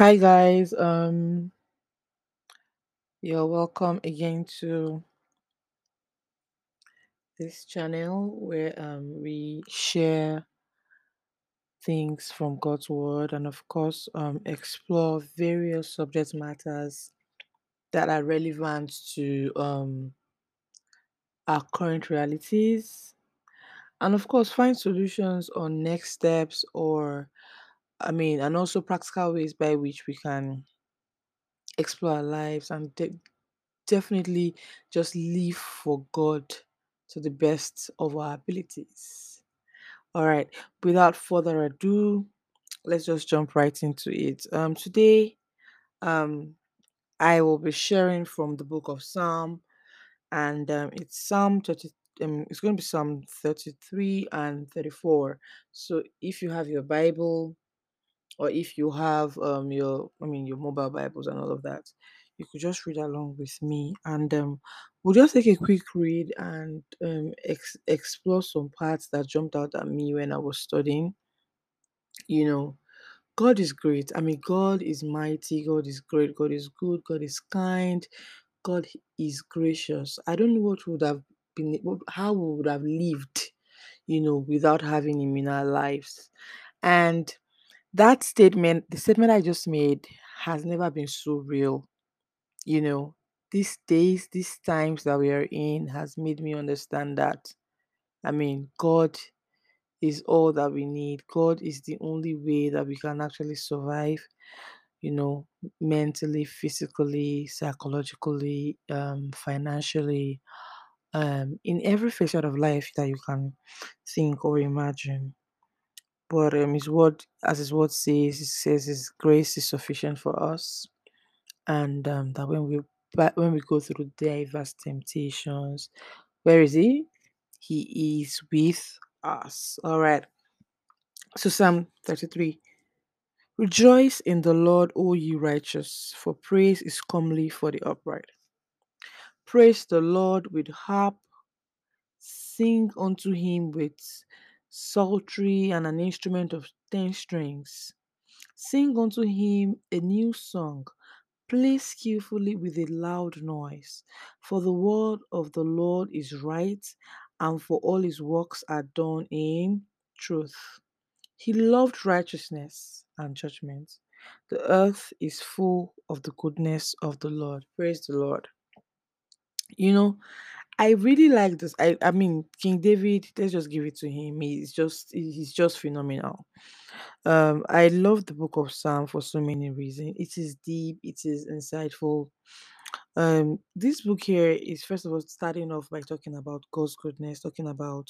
Hi guys, um, you're welcome again to this channel where um we share things from God's word and of course um explore various subject matters that are relevant to um our current realities and of course find solutions on next steps or I mean and also practical ways by which we can explore our lives and de- definitely just live for God to the best of our abilities. All right, without further ado, let's just jump right into it. Um, today, um, I will be sharing from the book of Psalm, and um, it's Psalm 30. Um, it's going to be Psalm 33 and 34. So if you have your Bible, or if you have um your i mean your mobile bibles and all of that you could just read along with me and um we'll just take a quick read and um ex- explore some parts that jumped out at me when i was studying. You know god is great. I mean god is mighty god is great god is good god is kind god is gracious. I don't know what would have been how we would have lived you know without having him in our lives. And that statement, the statement I just made, has never been so real. You know, these days, these times that we are in has made me understand that. I mean, God is all that we need. God is the only way that we can actually survive, you know, mentally, physically, psychologically, um, financially, um, in every facet of life that you can think or imagine. But um, his word, as his word says, says his grace is sufficient for us, and um, that when we when we go through diverse temptations, where is he? He is with us. All right. So Psalm thirty-three. Rejoice in the Lord, O ye righteous, for praise is comely for the upright. Praise the Lord with harp, sing unto him with psaltery and an instrument of ten strings Sing unto him a new song. Play skillfully with a loud noise. For the word of the Lord is right, and for all his works are done in truth. He loved righteousness and judgment. The earth is full of the goodness of the Lord. Praise the Lord. You know, I really like this. I, I mean, King David, let's just give it to him. He's just he's just phenomenal um, I love the book of Psalm for so many reasons. It is deep, it is insightful. Um, this book here is first of all starting off by talking about God's goodness, talking about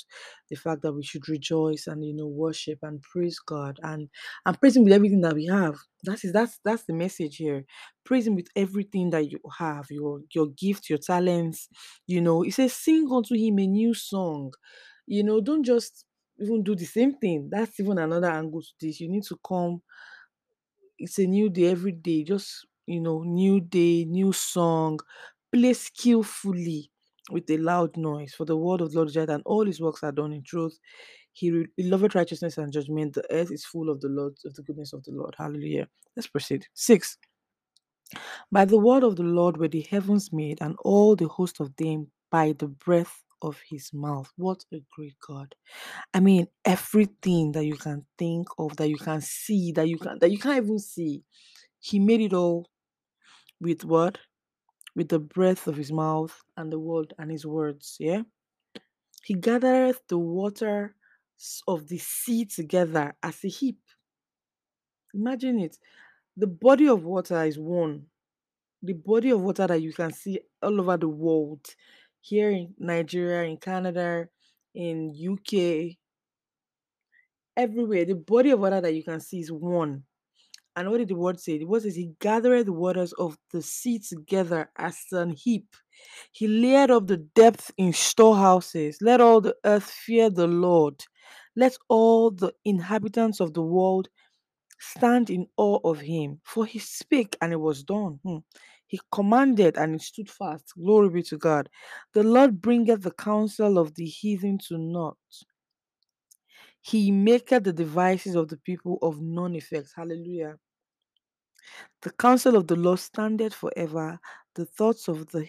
the fact that we should rejoice and you know worship and praise God and and praise Him with everything that we have. That is that's that's the message here. Praise Him with everything that you have, your your gift, your talents. You know, it says, "Sing unto Him a new song." You know, don't just even do the same thing. That's even another angle to this. You need to come it's a new day every day. Just, you know, new day, new song. Play skillfully with a loud noise. For the word of the Lord is right, and all his works are done in truth. He, re- he loveth righteousness and judgment. The earth is full of the Lord, of the goodness of the Lord. Hallelujah. Let's proceed. Six. By the word of the Lord were the heavens made, and all the host of them by the breath of his mouth. What a great God. I mean, everything that you can think of, that you can see, that you can that you can't even see, he made it all with what? With the breath of his mouth and the word and his words. Yeah. He gathereth the water of the sea together as a heap. Imagine it. The body of water is one. The body of water that you can see all over the world. Here in Nigeria, in Canada, in UK, everywhere. The body of water that you can see is one And what did the word say? The word says, He gathered the waters of the sea together as an heap. He laid up the depth in storehouses. Let all the earth fear the Lord. Let all the inhabitants of the world stand in awe of him. For he spake and it was done. Hmm. He commanded and it stood fast. Glory be to God. The Lord bringeth the counsel of the heathen to naught. He maketh the devices of the people of none effect. Hallelujah. The counsel of the Lord standeth forever, the thoughts of the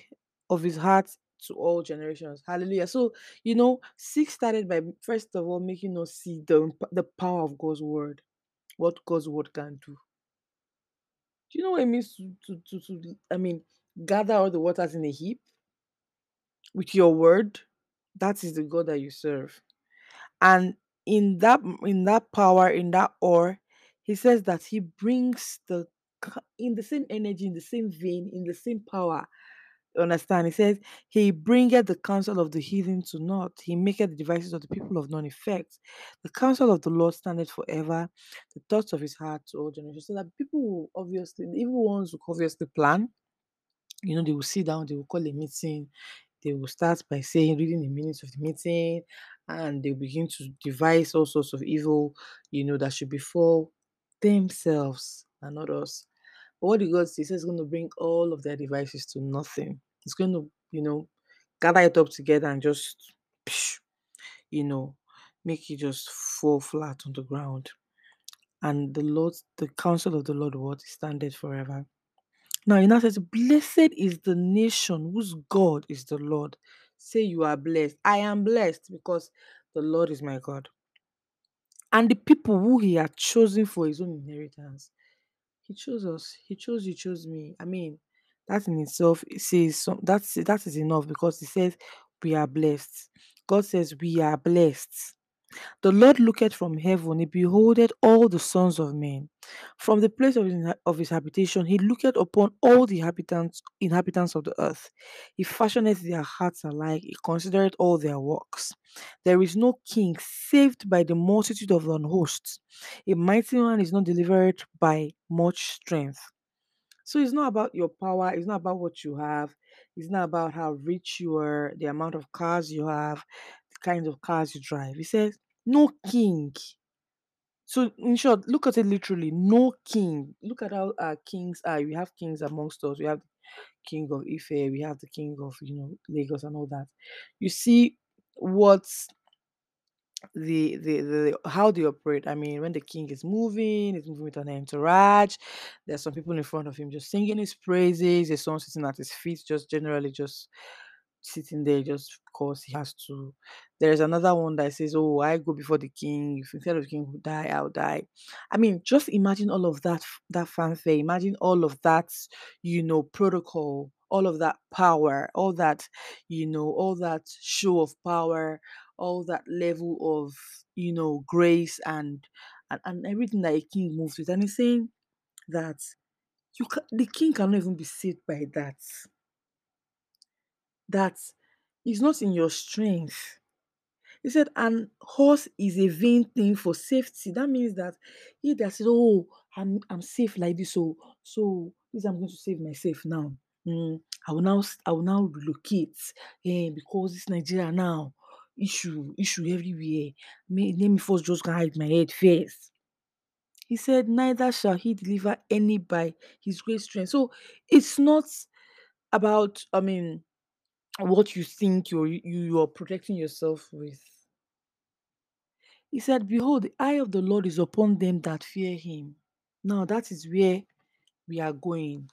of his heart to all generations. Hallelujah. So, you know, six started by first of all making us see the, the power of God's word, what God's word can do. Do you know what it means to, to, to, to I mean, gather all the waters in a heap with your word? That is the God that you serve. And in that in that power, in that or he says that he brings the in the same energy, in the same vein, in the same power. Understand? He says, He bringeth the counsel of the heathen to naught. He maketh the devices of the people of none effect. The counsel of the Lord standeth forever, the thoughts of his heart to all generations. So that people will obviously, the evil ones will obviously plan. You know, they will sit down, they will call a meeting, they will start by saying, reading the minutes of the meeting, and they'll begin to devise all sorts of evil, you know, that should befall themselves and not us. But what the God says is going to bring all of their devices to nothing. It's going to, you know, gather it up together and just, you know, make it just fall flat on the ground. And the Lord, the counsel of the Lord, what standeth forever. Now, he now says, Blessed is the nation whose God is the Lord. Say you are blessed. I am blessed because the Lord is my God. And the people who he had chosen for his own inheritance. He chose us. He chose you, chose me. I mean, that in itself it says some, that's that is enough because he says we are blessed. God says we are blessed. The Lord looketh from heaven, he beholdeth all the sons of men. From the place of his, of his habitation, he looketh upon all the inhabitants, inhabitants of the earth. He fashioneth their hearts alike, he considereth all their works. There is no king saved by the multitude of an hosts. A mighty man is not delivered by much strength. So it's not about your power, it's not about what you have, it's not about how rich you are, the amount of cars you have, kind of cars you drive. He says, No king. So in short, look at it literally, no king. Look at how our kings are. We have kings amongst us. We have the king of Ife, we have the king of you know Lagos and all that. You see what's the, the the how they operate. I mean, when the king is moving, he's moving with an entourage. There's some people in front of him just singing his praises. There's someone sitting at his feet, just generally just sitting there just because he has to. There's another one that says, "Oh, I go before the king. If instead of the king who die, I'll die." I mean, just imagine all of that that fanfare. Imagine all of that, you know, protocol, all of that power, all that, you know, all that show of power, all that level of, you know, grace and and, and everything that a king moves with. And he's saying that you ca- the king cannot even be saved by that that is not in your strength. He said, and horse is a vain thing for safety. That means that he that said, Oh, I'm I'm safe like this, so so this I'm going to save myself now. Mm, I will now I will now relocate eh, because it's Nigeria now issue issue everywhere. May, let me first just hide my head first. He said, Neither shall he deliver any by his great strength. So it's not about, I mean, what you think you're you you're protecting yourself with. He said, Behold, the eye of the Lord is upon them that fear him. Now that is where we are going,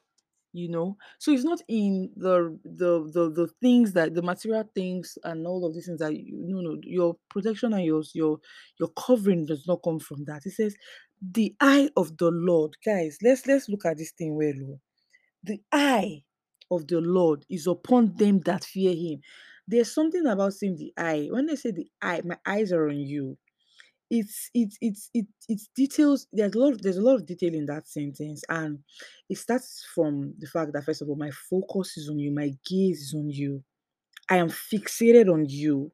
you know. So it's not in the the the, the things that the material things and all of these things that you no no your protection and your your your covering does not come from that. It says the eye of the Lord. Guys, let's let's look at this thing well. oh. The eye of the Lord is upon them that fear him. There's something about seeing the eye. When they say the eye, my eyes are on you. It's it's it's it it's details. There's a lot of, there's a lot of detail in that sentence, and it starts from the fact that first of all, my focus is on you, my gaze is on you. I am fixated on you.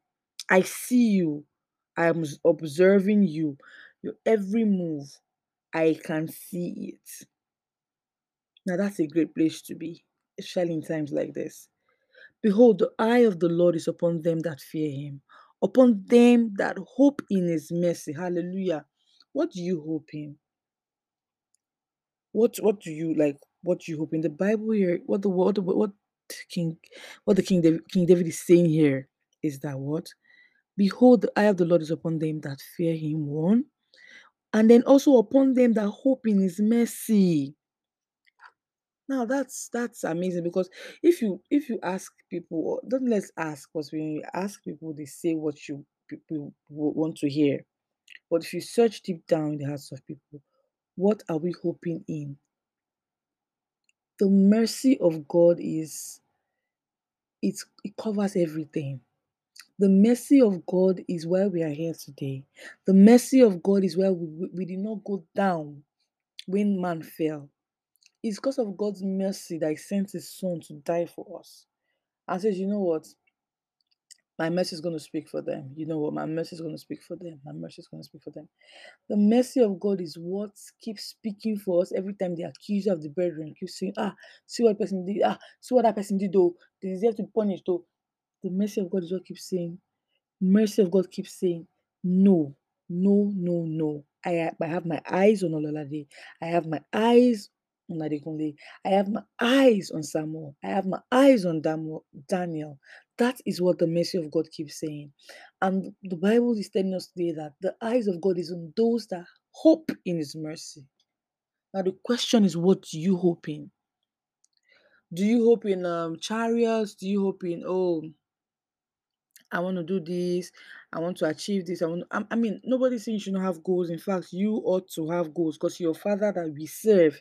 I see you. I am observing you. Your every move, I can see it. Now that's a great place to be, especially in times like this. Behold, the eye of the Lord is upon them that fear him, upon them that hope in his mercy. Hallelujah. What do you hope in? What what do you like? What do you hope in? The Bible here, what the what what King what the King David, King David is saying here is that what? Behold, the eye of the Lord is upon them that fear him, one, and then also upon them that hope in his mercy. Now that's that's amazing because if you if you ask people, don't let's ask because when you ask people, they say what you people wa- want to hear. But if you search deep down in the hearts of people, what are we hoping in? The mercy of God is it it covers everything. The mercy of God is why we are here today. The mercy of God is why we, we did not go down when man fell. It's because of God's mercy that He sent His Son to die for us. And says, you know what? My mercy is going to speak for them. You know what? My mercy is going to speak for them. My mercy is going to speak for them. The mercy of God is what keeps speaking for us every time the accuser of the brethren keeps saying, Ah, see what person did. Ah, see what that person did, though. They deserve to be punished, though. The mercy of God is what keeps saying, mercy of God keeps saying, No, no, no, no. I, I have my eyes on Ololade. I have my eyes I have my eyes on Samuel. I have my eyes on Daniel. That is what the mercy of God keeps saying. And the Bible is telling us today that the eyes of God is on those that hope in His mercy. Now, the question is, what do you hope in? Do you hope in um, chariots? Do you hope in, oh, I want to do this. I want to achieve this. I want. I, I mean, nobody's saying you should not have goals. In fact, you ought to have goals because your father that we serve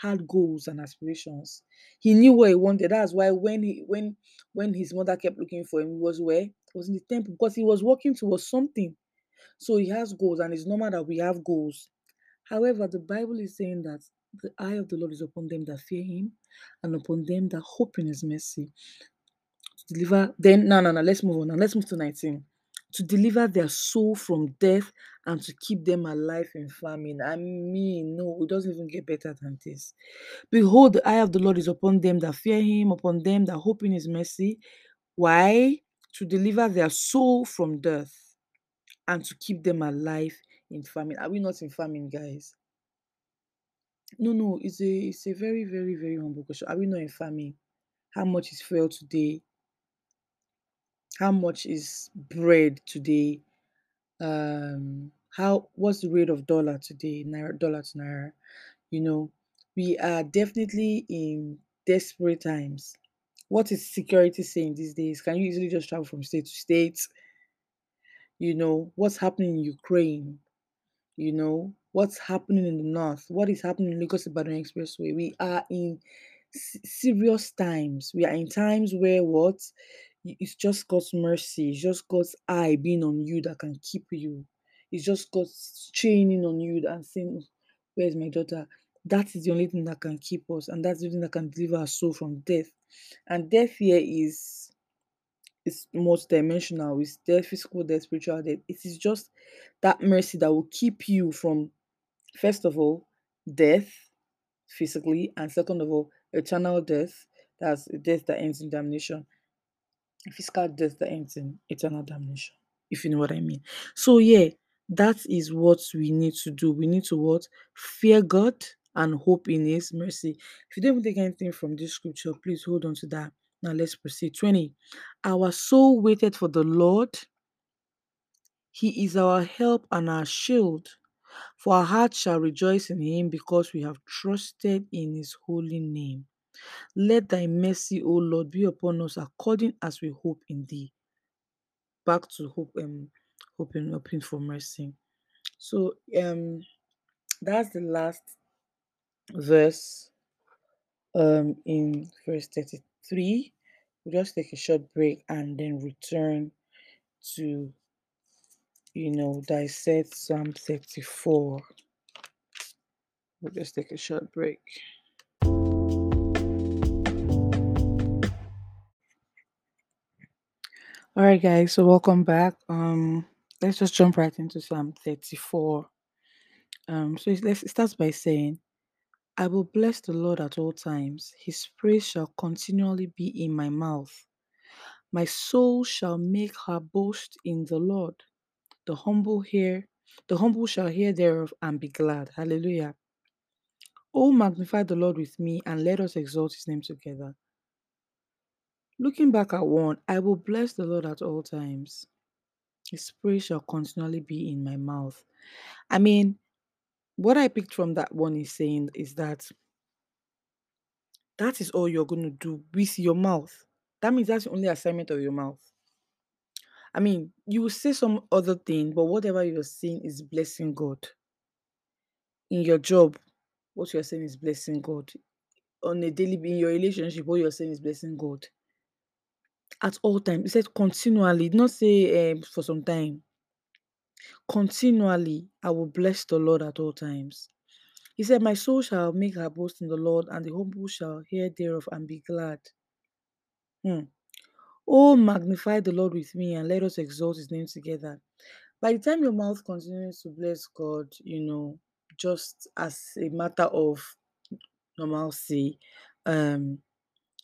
had goals and aspirations. He knew what he wanted. That's why when he when when his mother kept looking for him, he was where? He was in the temple because he was working towards something. So he has goals, and it's normal that we have goals. However, the Bible is saying that the eye of the Lord is upon them that fear him and upon them that hope in his mercy to deliver then no no no let's move on now let's move to 19 to deliver their soul from death and to keep them alive in famine. I mean no it doesn't even get better than this. Behold the eye of the lord is upon them that fear him upon them that hope in his mercy. Why? To deliver their soul from death and to keep them alive in famine. Are we not in famine guys? No no it's a it's a very very very humble question. Are we not in famine? How much is fuel today how much is bread today? Um how what's the rate of dollar today naira dollar to naira? You know we are definitely in desperate times. What is security saying these days? Can you easily just travel from state to state? You know what's happening in ukraine? You know what's happening in the north? What is happening in lagos ibadan expressway? We are in serious times. We are in times where what it's just god's mercy it's just god's eye being on you that can keep you it's just god's training on you and saying where's my daughter that is the only thing that can keep us and that's the thing that can deliver our soul from death and death here is is multidimensional. It's death, physical death, spiritual death. It is just that mercy that will keep you from, first of all, death physically, and second of all, eternal death. That's death that ends in damnation. Physical death that ends in eternal damnation. If you know what I mean. So yeah, that is what we need to do. We need to what? Fear God and hope in his mercy. If you don't take anything from this scripture, please hold on to that. Now let's proceed. 20. Our soul waited for the Lord. He is our help and our shield. For our heart shall rejoice in him because we have trusted in his holy name. Let thy mercy, O Lord, be upon us according as we hope in thee. Back to hope um hoping hoping for mercy. So um that's the last verse um in verse 33. We'll just take a short break and then return to you know dissect Psalm 34. We'll just take a short break. All right, guys. So welcome back. Um, let's just jump right into Psalm 34. Um, so it- it starts by saying, "I will bless the Lord at all times; His praise shall continually be in my mouth. My soul shall make her boast in the Lord. The humble hear, the humble shall hear thereof and be glad. Hallelujah! Oh, magnify the Lord with me, and let us exalt His name together." Looking back at one, I will bless the Lord at all times. His praise shall continually be in my mouth. I mean, what I picked from that one is saying is that That is all you're going to do with your mouth. That means that's the only assignment of your mouth. I mean, you will say some other thing, but whatever you're saying is blessing God. In your job, what you're saying is blessing God. On a daily in your relationship, what you're saying is blessing God. At all times. He said continually, not say um, for some time. Continually, I will bless the Lord at all times. He said, My soul shall make her boast in the Lord, and the humble shall hear thereof and be glad. Hmm. Oh, magnify the Lord with me, and let us exalt his name together. By the time your mouth continues to bless God, you know, just as a matter of normalcy, um,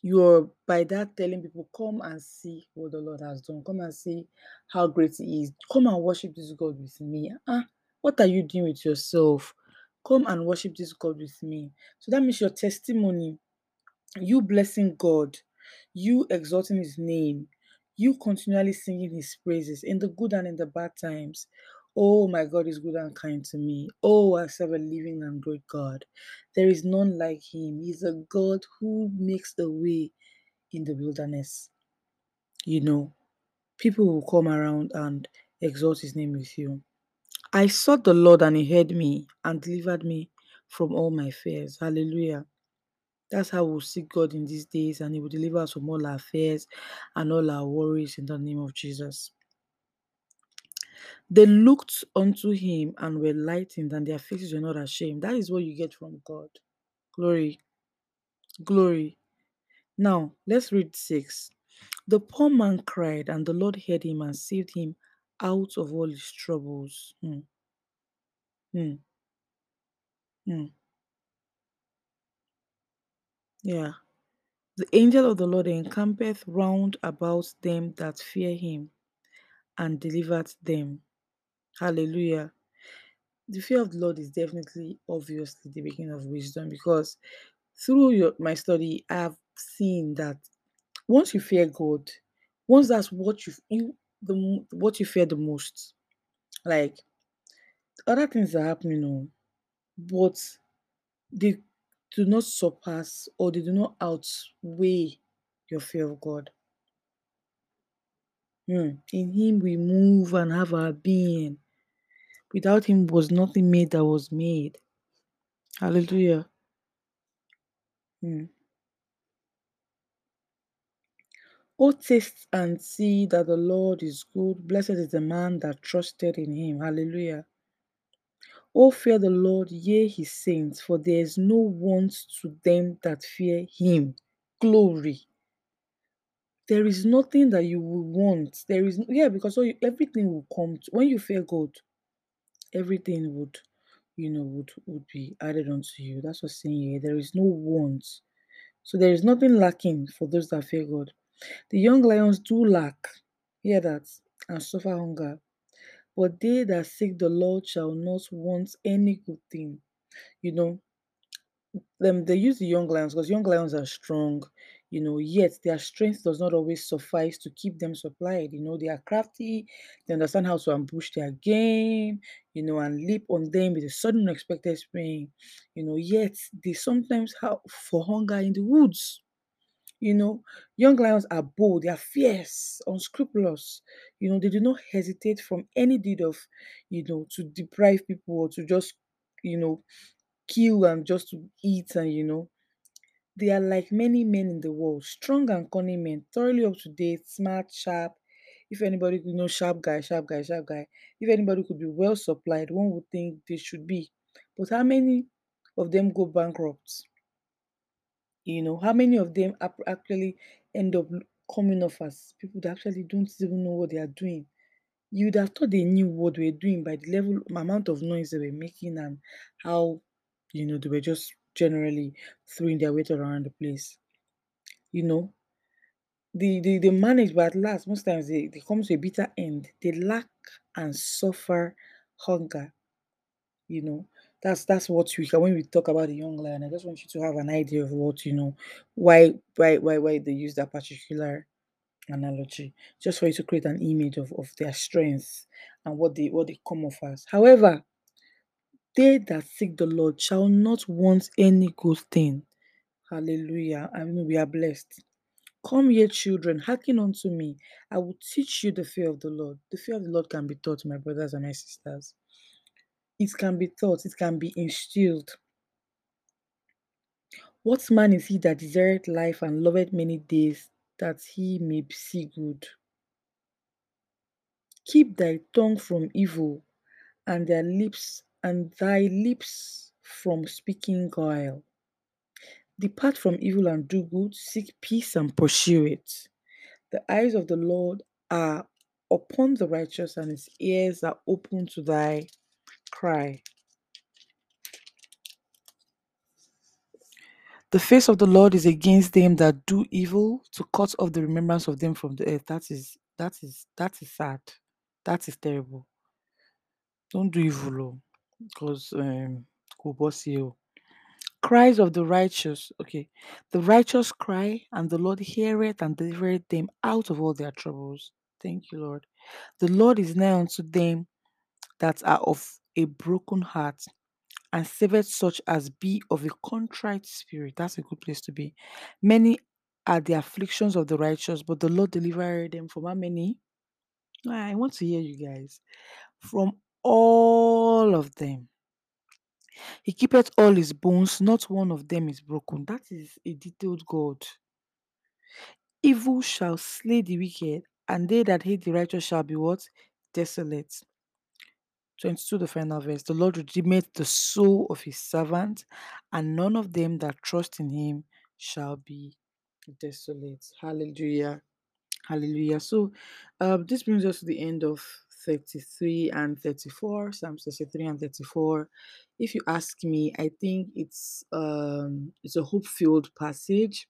you're by that telling people, come and see what the Lord has done. Come and see how great He is. Come and worship this God with me. Ah, what are you doing with yourself? Come and worship this God with me. So that means your testimony, you blessing God, you exalting His name, you continually singing His praises in the good and in the bad times. Oh, my God is good and kind to me. Oh, I serve a living and great God. There is none like Him. He's a God who makes the way in the wilderness. You know, people will come around and exalt His name with you. I sought the Lord and He heard me and delivered me from all my fears. Hallelujah. That's how we'll seek God in these days, and He will deliver us from all our fears and all our worries in the name of Jesus. They looked unto him and were lightened, and their faces were not ashamed. That is what you get from God. Glory. Glory. Now, let's read 6. The poor man cried, and the Lord heard him and saved him out of all his troubles. Hmm. Hmm. Hmm. Yeah. The angel of the Lord encampeth round about them that fear him and delivered them. Hallelujah. The fear of the Lord is definitely, obviously, the beginning of wisdom because through your, my study, I have seen that once you fear God, once that's what you you the what you fear the most, like other things are happening, oh, but they do not surpass or they do not outweigh your fear of God. Hmm. In Him we move and have our being. Without Him was nothing made that was made. Hallelujah. Hmm. Oh, taste and see that the Lord is good. Blessed is the man that trusted in him. Hallelujah. Oh, fear the Lord, yea, his saints, for there is no want to them that fear him. Glory. There is nothing that you will want. There is, yeah, because all you, everything will come. To, when you fear God, everything would, you know, would would be added unto you. That's what saying here. There is no want. So there is nothing lacking for those that fear God. The young lions do lack, hear that, and suffer hunger. But they that seek the Lord shall not want any good thing. You know, them they use the young lions because young lions are strong, you know, yet their strength does not always suffice to keep them supplied. You know, they are crafty, they understand how to ambush their game, you know, and leap on them with a sudden unexpected spring. You know, yet they sometimes have for hunger in the woods. You know, young lions are bold, they are fierce, unscrupulous. You know, they do not hesitate from any deed of, you know, to deprive people or to just, you know, kill and just to eat and, you know, they are like many men in the world, strong and cunning men, thoroughly up to date, smart, sharp. If anybody could know sharp guy, sharp guy, sharp guy, if anybody could be well supplied, one would think they should be. But how many of them go bankrupt? You know, how many of them actually end up coming off as people that actually don't even know what they are doing? You'd have thought they knew what they were doing by the level amount of noise they were making and how, you know, they were just generally throwing their weight around the place. You know, they, they, they manage, but at last, most times they, they come to a bitter end. They lack and suffer hunger you know that's that's what we when we talk about the young lion i just want you to have an idea of what you know why why why why they use that particular analogy just for you to create an image of, of their strength and what they what they come off as however they that seek the lord shall not want any good thing Hallelujah. I mean, we are blessed. Come ye children, hearken unto me. I will teach you the fear of the Lord. The fear of the Lord can be taught, my brothers and my sisters. It can be taught, it can be instilled. What man is he that desireth life and loveth many days that he may see good? Keep thy tongue from evil and their lips and thy lips from speaking guile. Depart from evil and do good, seek peace and pursue it. The eyes of the Lord are upon the righteous, and his ears are open to thy cry. The face of the Lord is against them that do evil, to cut off the remembrance of them from the earth. That is that is that is sad. That is terrible. Don't do evil, oh. Because um, you. Cries of the righteous. Okay, the righteous cry, and the Lord heareth and delivereth them out of all their troubles. Thank you, Lord. The Lord is nigh unto them that are of a broken heart, and saveth such as be of a contrite spirit. That's a good place to be. Many are the afflictions of the righteous, but the Lord delivered them from how many? Ah, I want to hear you guys. From all of them. He keepeth all his bones, not one of them is broken. That is a detailed God. Evil shall slay the wicked, and they that hate the righteous shall be what? Desolate. 22, the final verse. The Lord redeemeth the soul of his servant, and none of them that trust in him shall be desolate. Hallelujah. Hallelujah. So uh, this brings us to the end of 33 and 34, Psalms 33 and 34. If you ask me, I think it's um it's a hope-filled passage,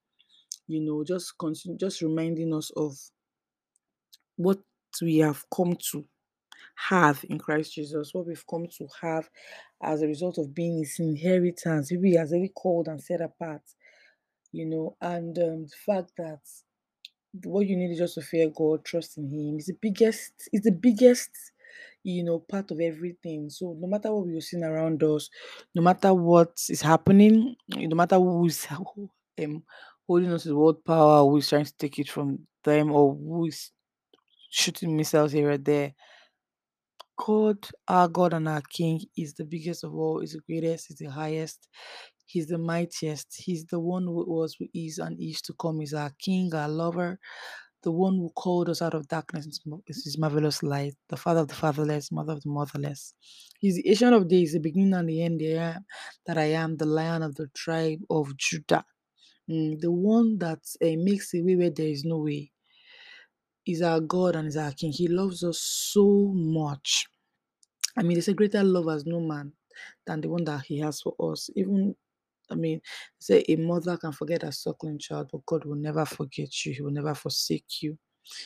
you know, just continue just reminding us of what we have come to have in Christ Jesus, what we've come to have as a result of being his inheritance, maybe as very called and set apart, you know, and um, the fact that what you need is just to fear God, trust in Him. It's the biggest, it's the biggest, you know, part of everything. So no matter what we're seeing around us, no matter what is happening, no matter who's um, holding us to world power, who is trying to take it from them, or who is shooting missiles here or there, God, our God and our King, is the biggest of all, is the greatest, is the highest, He's the mightiest, He's the one who was, who is, and is to come. He's our King, our lover, the one who called us out of darkness into His marvelous light, the Father of the fatherless, Mother of the motherless. He's the Ancient of Days, the beginning and the end, I am, that I am, the Lion of the tribe of Judah, mm, the one that uh, makes a way where there is no way. Is our God and is our King. He loves us so much. I mean, there's a greater love as no man than the one that He has for us. Even, I mean, say a mother can forget her suckling child, but God will never forget you. He will never forsake you.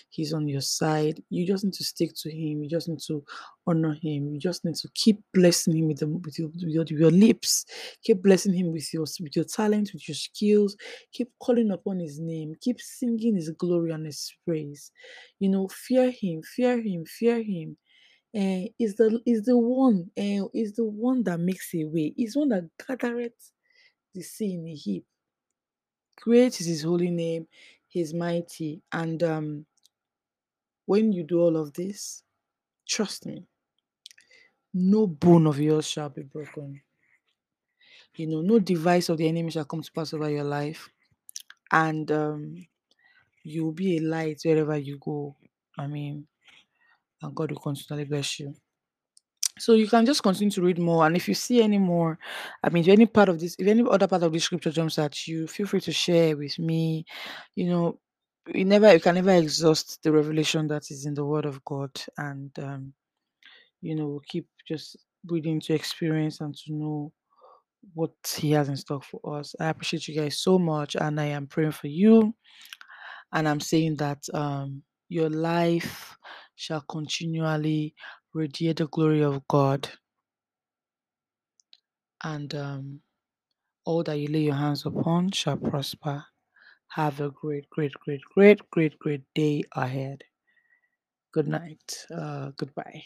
He's on your side. You just need to stick to Him. You just need to honor Him. You just need to keep blessing Him with, the, with, your, with your, your lips. Keep blessing Him with your with your talent, with your skills. Keep calling upon His name. Keep singing His glory and His praise. You know, fear Him, fear Him, fear Him. Uh, is the is the one uh, is the one that makes a way. Is one that gathereth the sea in a heap. Great is His holy name. He's mighty, and um, when you do all of this, trust me, no bone of yours shall be broken. You know, no device of the enemy shall come to pass over your life, and um, you'll be a light wherever you go. I mean, and God will continually bless you. So you can just continue to read more, and if you see any more, I mean, if any part of this, if any other part of this scripture jumps at you, feel free to share with me. You know, you never, you can never exhaust the revelation that is in the Word of God, and um, you know, we'll keep just reading to experience and to know what He has in stock for us. I appreciate you guys so much, and I am praying for you, and I'm saying that um, your life shall continually radiate the glory of God and um, all that you lay your hands upon shall prosper. Have a great, great, great, great, great, great day ahead. Good night. Uh, goodbye.